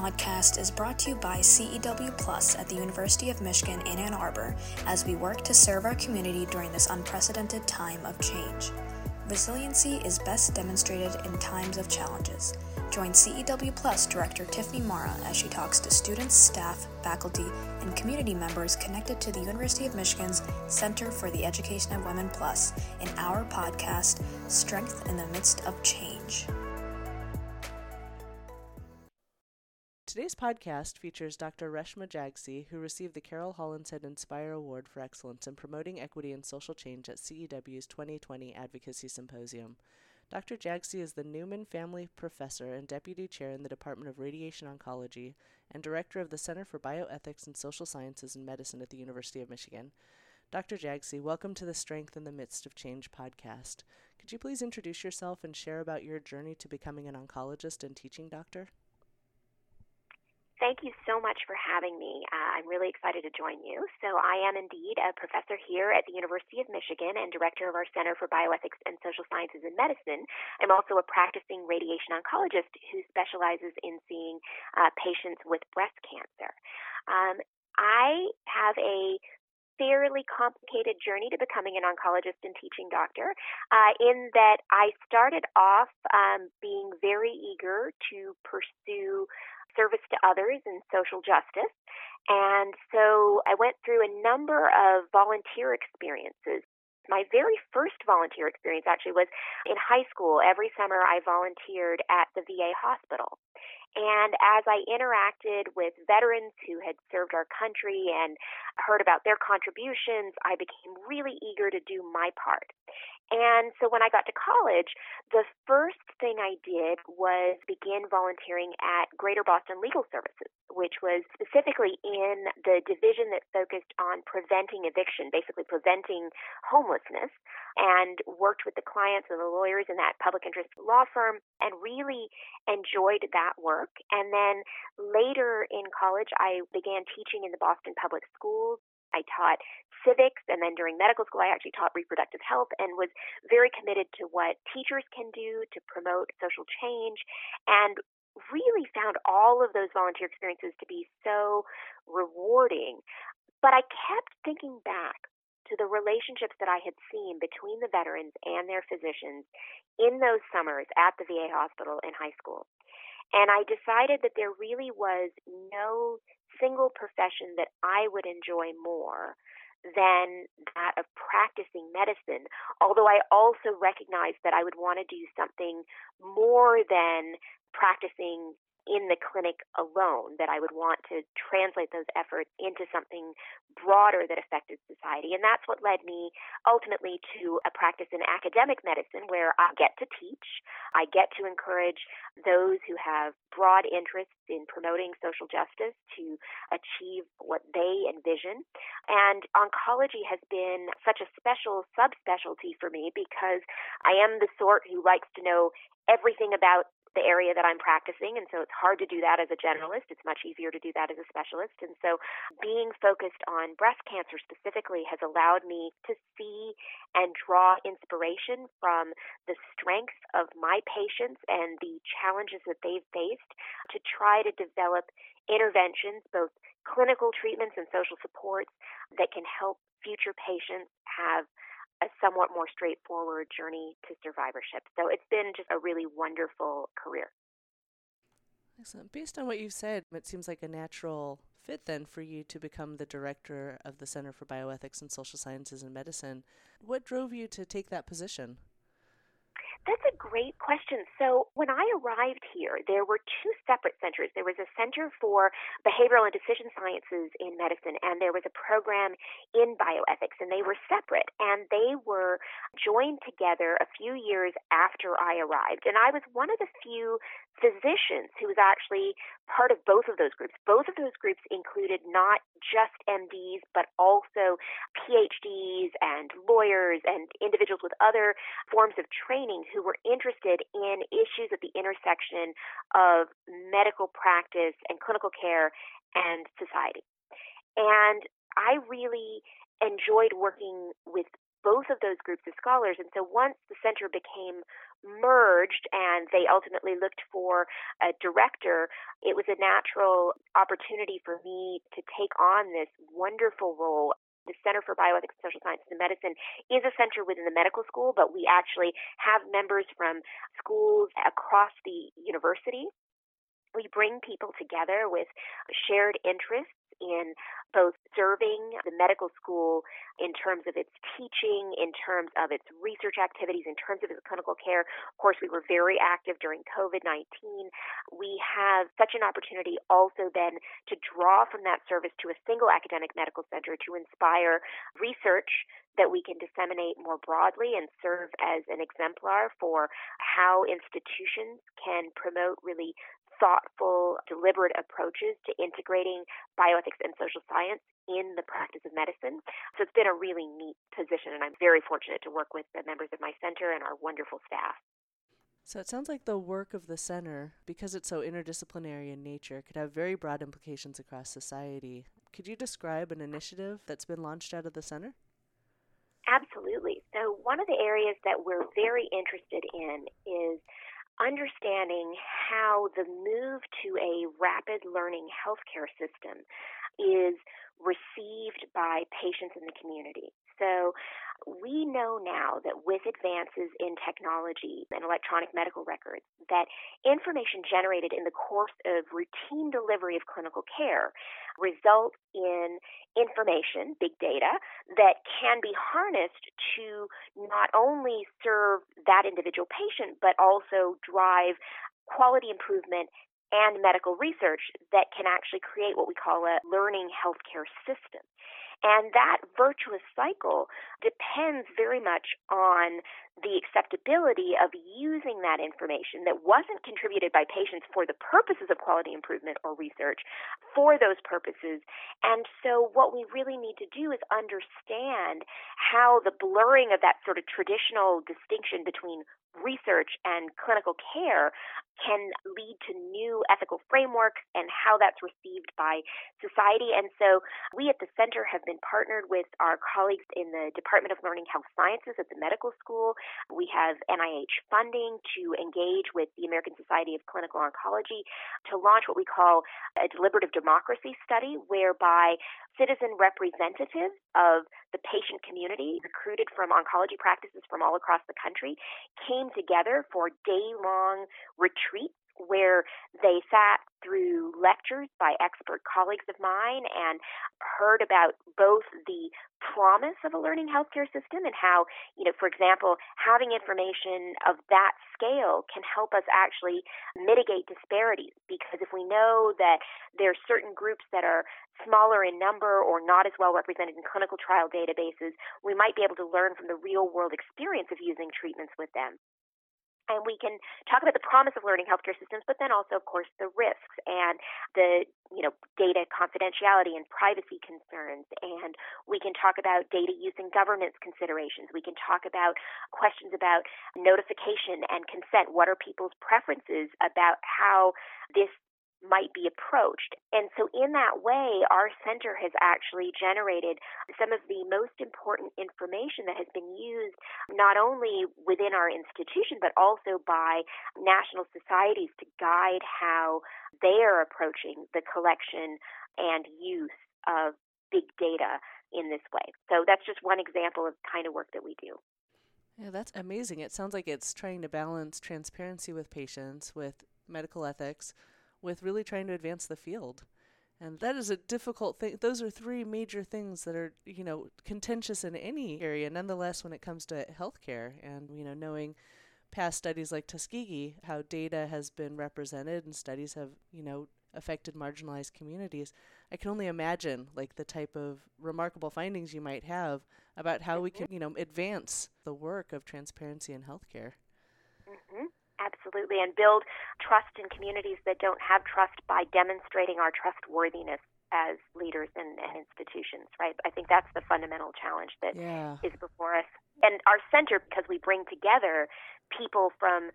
podcast is brought to you by CEW Plus at the University of Michigan in Ann Arbor as we work to serve our community during this unprecedented time of change. Resiliency is best demonstrated in times of challenges. Join CEW Plus Director Tiffany Marra as she talks to students, staff, faculty, and community members connected to the University of Michigan's Center for the Education of Women Plus in our podcast, Strength in the Midst of Change. Today's podcast features Dr. Reshma Jagsi, who received the Carol Hollenshead Inspire Award for Excellence in Promoting Equity and Social Change at CEW's 2020 Advocacy Symposium. Dr. Jagsi is the Newman Family Professor and Deputy Chair in the Department of Radiation Oncology and Director of the Center for Bioethics and Social Sciences and Medicine at the University of Michigan. Dr. Jagsi, welcome to the Strength in the Midst of Change podcast. Could you please introduce yourself and share about your journey to becoming an oncologist and teaching doctor? Thank you so much for having me. Uh, I'm really excited to join you. So, I am indeed a professor here at the University of Michigan and director of our Center for Bioethics and Social Sciences in Medicine. I'm also a practicing radiation oncologist who specializes in seeing uh, patients with breast cancer. Um, I have a fairly complicated journey to becoming an oncologist and teaching doctor, uh, in that I started off um, being very eager to pursue service to others and social justice. And so I went through a number of volunteer experiences. My very first volunteer experience actually was in high school. Every summer I volunteered at the VA hospital. And as I interacted with veterans who had served our country and heard about their contributions, I became really eager to do my part. And so when I got to college, the first thing I did was begin volunteering at Greater Boston Legal Services, which was specifically in the division that focused on preventing eviction, basically preventing homelessness, and worked with the clients and the lawyers in that public interest law firm and really enjoyed that work. And then later in college, I began teaching in the Boston Public Schools I taught civics, and then during medical school, I actually taught reproductive health and was very committed to what teachers can do to promote social change and really found all of those volunteer experiences to be so rewarding. But I kept thinking back to the relationships that I had seen between the veterans and their physicians in those summers at the VA hospital in high school. And I decided that there really was no single profession that I would enjoy more than that of practicing medicine. Although I also recognize that I would want to do something more than practicing in the clinic alone, that I would want to translate those efforts into something broader that affected society. And that's what led me ultimately to a practice in academic medicine where I get to teach, I get to encourage those who have broad interests in promoting social justice to achieve what they envision. And oncology has been such a special subspecialty for me because I am the sort who likes to know everything about the area that I'm practicing. And so it's hard to do that as a generalist. It's much easier to do that as a specialist. And so being focused on breast cancer specifically has allowed me to see and draw inspiration from the strengths of my patients and the challenges that they've faced to try to develop interventions, both clinical treatments and social supports that can help future patients have a somewhat more straightforward journey to survivorship. So it's been just a really wonderful career. Excellent. Based on what you've said, it seems like a natural fit then for you to become the director of the Center for Bioethics and Social Sciences and Medicine. What drove you to take that position? That's a great question. So, when I arrived here, there were two separate centers. There was a Center for Behavioral and Decision Sciences in Medicine, and there was a program in bioethics, and they were separate. And they were joined together a few years after I arrived. And I was one of the few physicians who was actually part of both of those groups. Both of those groups included not just MDs, but also PhDs and lawyers and individuals with other forms of training who were interested in issues at the intersection of medical practice and clinical care and society. And I really enjoyed working with both of those groups of scholars. And so once the center became merged and they ultimately looked for a director, it was a natural opportunity for me to take on this wonderful role the Center for Bioethics and Social Sciences and Medicine is a center within the medical school, but we actually have members from schools across the university. We bring people together with shared interests in both serving the medical school in terms of its teaching, in terms of its research activities, in terms of its clinical care. Of course, we were very active during COVID 19. We have such an opportunity also then to draw from that service to a single academic medical center to inspire research that we can disseminate more broadly and serve as an exemplar for how institutions can promote really thoughtful, deliberate approaches to integrating bioethics and social science in the practice of medicine. So it's been a really neat position, and I'm very fortunate to work with the members of my center and our wonderful staff. So it sounds like the work of the center, because it's so interdisciplinary in nature, could have very broad implications across society. Could you describe an initiative that's been launched out of the center? Absolutely. So, one of the areas that we're very interested in is understanding how the move to a rapid learning healthcare system is received by patients in the community. So we know now that with advances in technology and electronic medical records, that information generated in the course of routine delivery of clinical care results in information, big data, that can be harnessed to not only serve that individual patient, but also drive quality improvement and medical research that can actually create what we call a learning healthcare system. And that virtuous cycle depends very much on the acceptability of using that information that wasn't contributed by patients for the purposes of quality improvement or research for those purposes. And so, what we really need to do is understand how the blurring of that sort of traditional distinction between research and clinical care can lead to new ethical frameworks and how that's received by society. And so we at the center have been partnered with our colleagues in the Department of Learning Health Sciences at the medical school. We have NIH funding to engage with the American Society of Clinical Oncology to launch what we call a deliberative democracy study whereby citizen representatives of the patient community recruited from oncology practices from all across the country came together for day long retreats where they sat through lectures by expert colleagues of mine and heard about both the promise of a learning healthcare system and how, you know, for example, having information of that scale can help us actually mitigate disparities. Because if we know that there are certain groups that are smaller in number or not as well represented in clinical trial databases, we might be able to learn from the real world experience of using treatments with them and we can talk about the promise of learning healthcare systems, but then also, of course, the risks and the you know data confidentiality and privacy concerns. And we can talk about data use and governance considerations. We can talk about questions about notification and consent. What are people's preferences about how this might be approached. And so, in that way, our center has actually generated some of the most important information that has been used not only within our institution, but also by national societies to guide how they are approaching the collection and use of big data in this way. So, that's just one example of the kind of work that we do. Yeah, that's amazing. It sounds like it's trying to balance transparency with patients, with medical ethics, with really trying to advance the field. And that is a difficult thing. Those are three major things that are, you know, contentious in any area. Nonetheless, when it comes to healthcare and, you know, knowing past studies like Tuskegee, how data has been represented and studies have, you know, affected marginalized communities, I can only imagine like the type of remarkable findings you might have about how we can, you know, advance the work of transparency in healthcare. Mm-hmm. Absolutely, and build trust in communities that don't have trust by demonstrating our trustworthiness as leaders and, and institutions, right? I think that's the fundamental challenge that yeah. is before us. And our center, because we bring together people from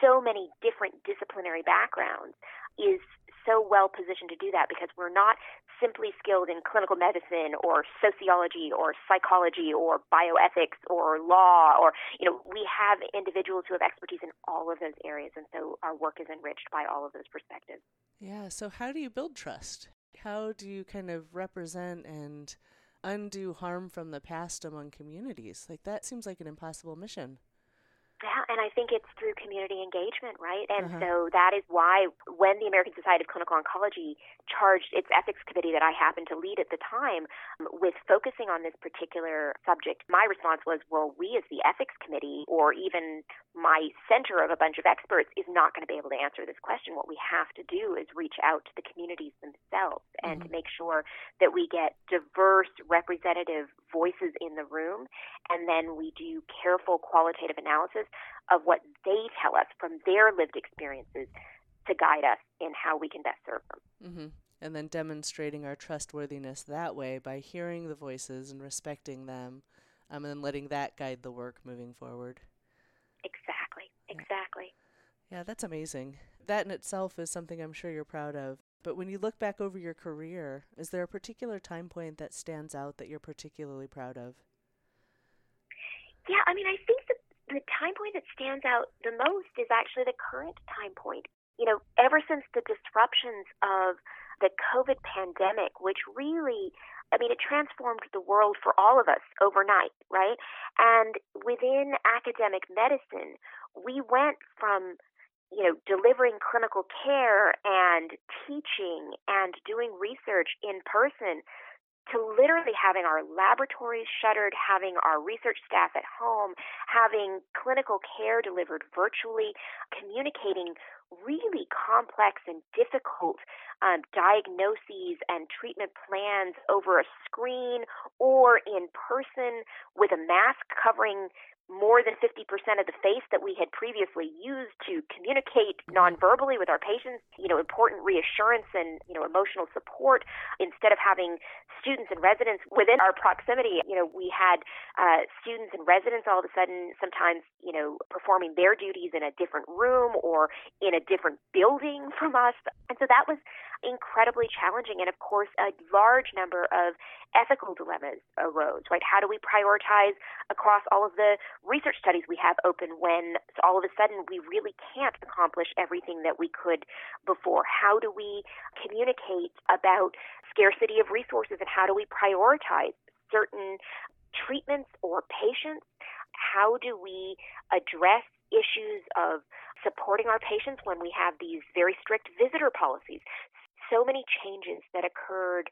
so many different disciplinary backgrounds, is so well positioned to do that because we're not simply skilled in clinical medicine or sociology or psychology or bioethics or law or you know we have individuals who have expertise in all of those areas and so our work is enriched by all of those perspectives. Yeah so how do you build trust? How do you kind of represent and undo harm from the past among communities? Like that seems like an impossible mission yeah, and I think it's through community engagement, right? And uh-huh. so that is why when the American Society of Clinical Oncology charged its ethics committee that I happened to lead at the time um, with focusing on this particular subject, my response was, well, we as the ethics committee or even my center of a bunch of experts is not going to be able to answer this question. What we have to do is reach out to the communities themselves and mm-hmm. to make sure that we get diverse representative voices in the room and then we do careful qualitative analysis of what they tell us from their lived experiences to guide us in how we can best serve them. Mm-hmm. And then demonstrating our trustworthiness that way by hearing the voices and respecting them, um, and then letting that guide the work moving forward. Exactly, exactly. Yeah. yeah, that's amazing. That in itself is something I'm sure you're proud of. But when you look back over your career, is there a particular time point that stands out that you're particularly proud of? Yeah, I mean, I think the the time point that stands out the most is actually the current time point. You know, ever since the disruptions of the COVID pandemic, which really, I mean, it transformed the world for all of us overnight, right? And within academic medicine, we went from you know, delivering clinical care and teaching and doing research in person to literally having our laboratories shuttered, having our research staff at home, having clinical care delivered virtually, communicating really complex and difficult um, diagnoses and treatment plans over a screen or in person with a mask covering more than 50% of the face that we had previously used to communicate nonverbally with our patients, you know, important reassurance and, you know, emotional support instead of having students and residents within our proximity. You know, we had uh, students and residents all of a sudden sometimes, you know, performing their duties in a different room or in a different building from us. And so that was incredibly challenging. And of course, a large number of ethical dilemmas arose, right? How do we prioritize across all of the research studies we have open when all of a sudden we really can't accomplish everything that we could before? How do we communicate about scarcity of resources and how do we prioritize certain treatments or patients? How do we address issues of supporting our patients when we have these very strict visitor policies so many changes that occurred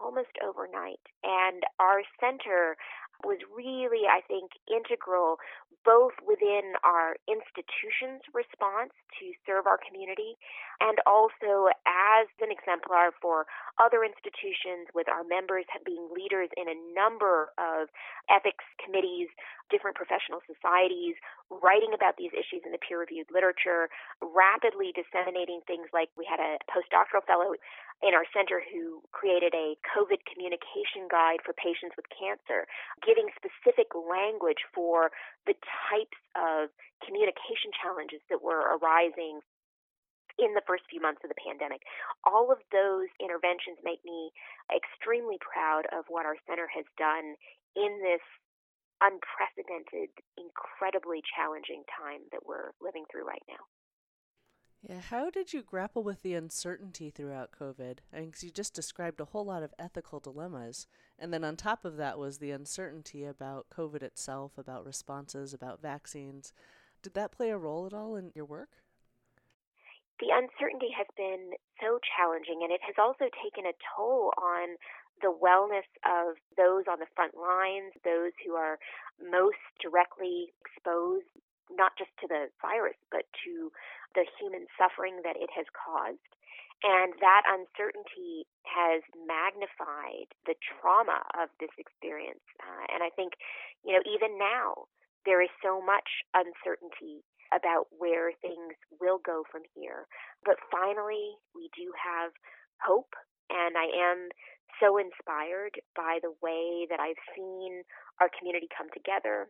almost overnight. And our center was really, I think, integral both within our institution's response to serve our community and also as an exemplar for other institutions with our members being leaders in a number of ethics committees, different professional societies, writing about these issues in the peer reviewed literature, rapidly disseminating things like we had a postdoctoral fellow in our center who created a COVID communication guide for patients with cancer, giving specific language for the types of communication challenges that were arising in the first few months of the pandemic. All of those interventions make me extremely proud of what our center has done in this unprecedented, incredibly challenging time that we're living through right now. Yeah, how did you grapple with the uncertainty throughout COVID? I mean, you just described a whole lot of ethical dilemmas, and then on top of that was the uncertainty about COVID itself, about responses, about vaccines. Did that play a role at all in your work? The uncertainty has been so challenging, and it has also taken a toll on the wellness of those on the front lines, those who are most directly exposed not just to the virus, but to the human suffering that it has caused. And that uncertainty has magnified the trauma of this experience. Uh, and I think, you know, even now, there is so much uncertainty about where things will go from here. But finally, we do have hope. And I am so inspired by the way that I've seen our community come together,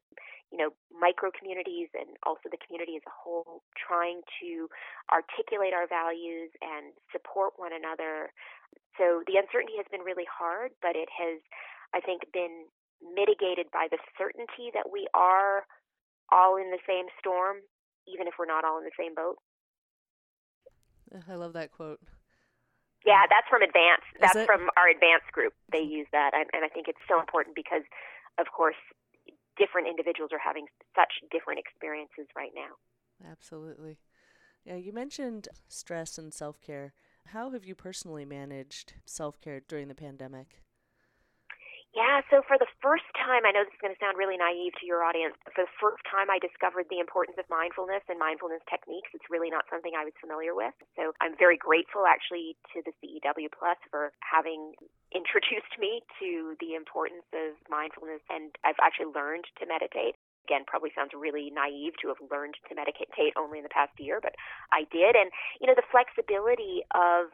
you know, micro communities and also the community as a whole trying to articulate our values and support one another So the uncertainty has been really hard, but it has, I think, been mitigated by the certainty that we are all in the same storm, even if we're not all in the same boat. I love that quote. Yeah, that's from advance. That's from our advanced group. They use that, and, and I think it's so important because, of course, different individuals are having such different experiences right now. Absolutely. Yeah, you mentioned stress and self care. How have you personally managed self care during the pandemic? Yeah, so for the first time, I know this is going to sound really naive to your audience. For the first time, I discovered the importance of mindfulness and mindfulness techniques. It's really not something I was familiar with. So I'm very grateful actually to the CEW Plus for having introduced me to the importance of mindfulness. And I've actually learned to meditate again probably sounds really naive to have learned to meditate only in the past year but i did and you know the flexibility of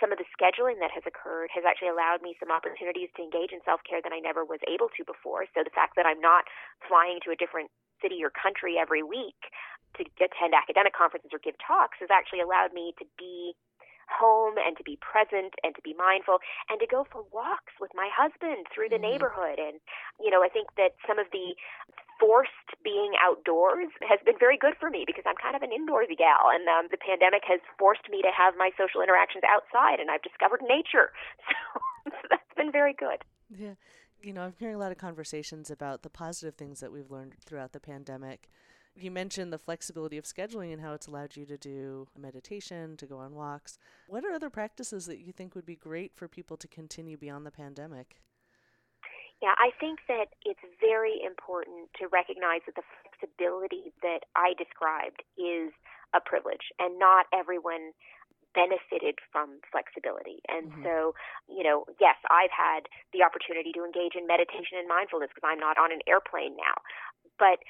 some of the scheduling that has occurred has actually allowed me some opportunities to engage in self care that I never was able to before. So the fact that I'm not flying to a different city or country every week to attend academic conferences or give talks has actually allowed me to be home and to be present and to be mindful and to go for walks with my husband through the mm-hmm. neighborhood and you know i think that some of the forced being outdoors has been very good for me because I'm kind of an indoorsy gal, and um, the pandemic has forced me to have my social interactions outside, and I've discovered nature. So, so that's been very good. Yeah. You know, I'm hearing a lot of conversations about the positive things that we've learned throughout the pandemic. You mentioned the flexibility of scheduling and how it's allowed you to do meditation, to go on walks. What are other practices that you think would be great for people to continue beyond the pandemic? Yeah, I think that it's very important to recognize that the flexibility that I described is a privilege, and not everyone benefited from flexibility. And mm-hmm. so, you know, yes, I've had the opportunity to engage in meditation and mindfulness because I'm not on an airplane now. But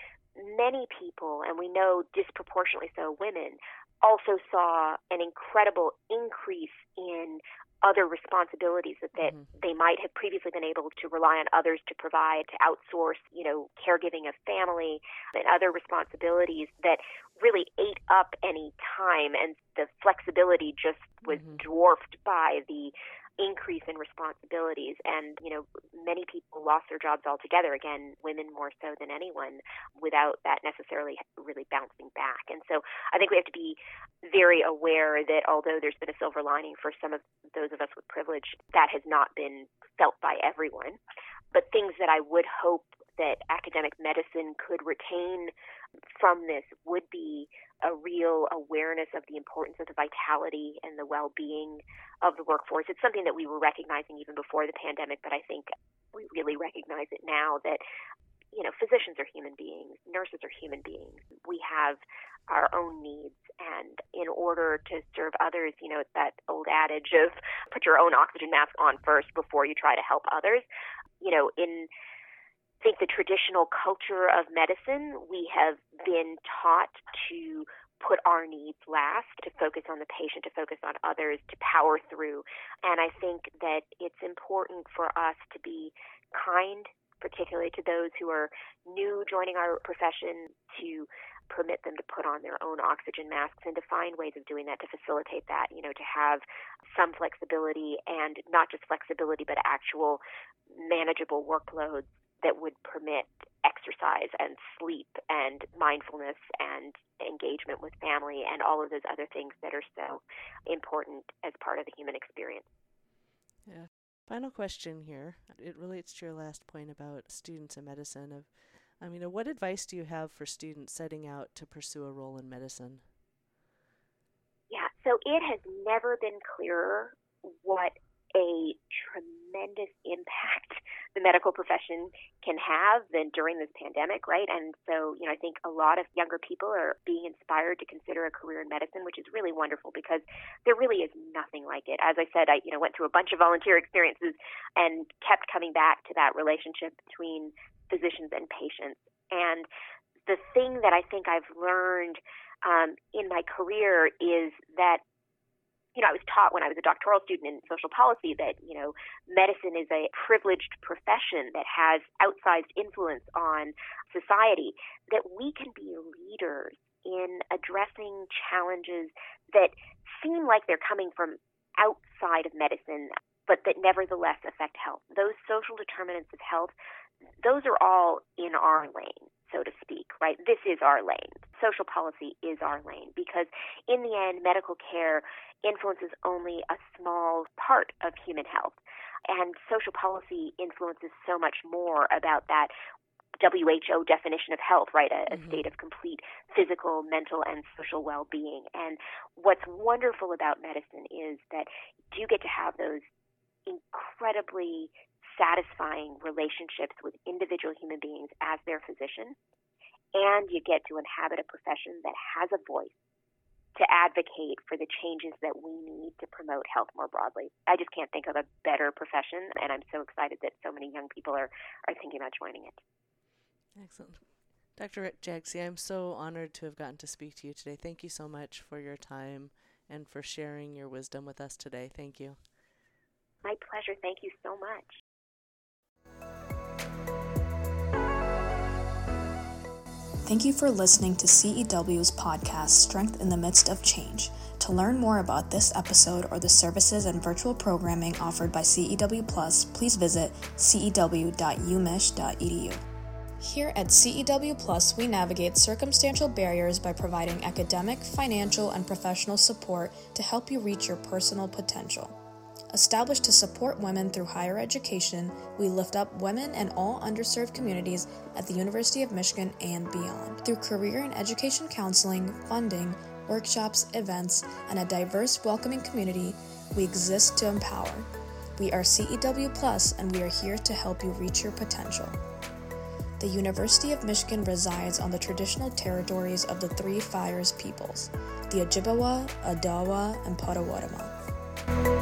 many people, and we know disproportionately so women, also saw an incredible increase in other responsibilities that, that mm-hmm. they might have previously been able to rely on others to provide, to outsource, you know, caregiving of family and other responsibilities that really ate up any time and the flexibility just was mm-hmm. dwarfed by the increase in responsibilities and you know many people lost their jobs altogether again women more so than anyone without that necessarily really bouncing back. And so i think we have to be very aware that although there's been a silver lining for some of those of us with privilege that has not been felt by everyone. But things that i would hope that academic medicine could retain from this would be a real awareness of the importance of the vitality and the well being of the workforce. It's something that we were recognizing even before the pandemic, but I think we really recognize it now that you know, physicians are human beings, nurses are human beings. We have our own needs, and in order to serve others, you know, it's that old adage of put your own oxygen mask on first before you try to help others. You know, in think the traditional culture of medicine, we have been taught to put our needs last, to focus on the patient, to focus on others, to power through. And I think that it's important for us to be kind, particularly to those who are new joining our profession, to permit them to put on their own oxygen masks and to find ways of doing that to facilitate that, you know, to have some flexibility and not just flexibility, but actual manageable workloads that would permit exercise and sleep and mindfulness and engagement with family and all of those other things that are so important as part of the human experience. Yeah. Final question here. It relates to your last point about students in medicine of I mean, what advice do you have for students setting out to pursue a role in medicine? Yeah, so it has never been clearer what a tremendous impact the medical profession can have than during this pandemic, right? And so, you know, I think a lot of younger people are being inspired to consider a career in medicine, which is really wonderful because there really is nothing like it. As I said, I, you know, went through a bunch of volunteer experiences and kept coming back to that relationship between physicians and patients. And the thing that I think I've learned um, in my career is that you know, I was taught when I was a doctoral student in social policy that, you know, medicine is a privileged profession that has outsized influence on society, that we can be leaders in addressing challenges that seem like they're coming from outside of medicine, but that nevertheless affect health. Those social determinants of health, those are all in our lane, so to speak, right? This is our lane. Social policy is our lane because in the end, medical care influences only a small part of human health. And social policy influences so much more about that WHO definition of health, right? A, mm-hmm. a, state of complete physical, mental, and social well being. And what's wonderful about medicine is that you get to have those incredibly satisfying relationships with individual human beings as their physician. And you get to inhabit a profession that has a voice to advocate for the changes that we need to promote health more broadly. I just can't think of a better profession, and I'm so excited that so many young people are, are thinking about joining it. Excellent. Dr. Jagsi, I'm so honored to have gotten to speak to you today. Thank you so much for your time and for sharing your wisdom with us today. Thank you. My pleasure. Thank you so much. Thank you for listening to CEW's podcast, Strength in the Midst of Change. To learn more about this episode or the services and virtual programming offered by CEW Plus, please visit cew.umich.edu. Here at CEW Plus, we navigate circumstantial barriers by providing academic, financial, and professional support to help you reach your personal potential. Established to support women through higher education, we lift up women and all underserved communities at the University of Michigan and beyond. Through career and education counseling, funding, workshops, events, and a diverse, welcoming community, we exist to empower. We are CEW Plus, and we are here to help you reach your potential. The University of Michigan resides on the traditional territories of the Three Fires peoples, the Ojibwa, Odawa, and Potawatomi.